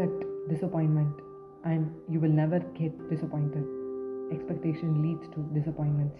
expect disappointment and you will never get disappointed. Expectation leads to disappointments.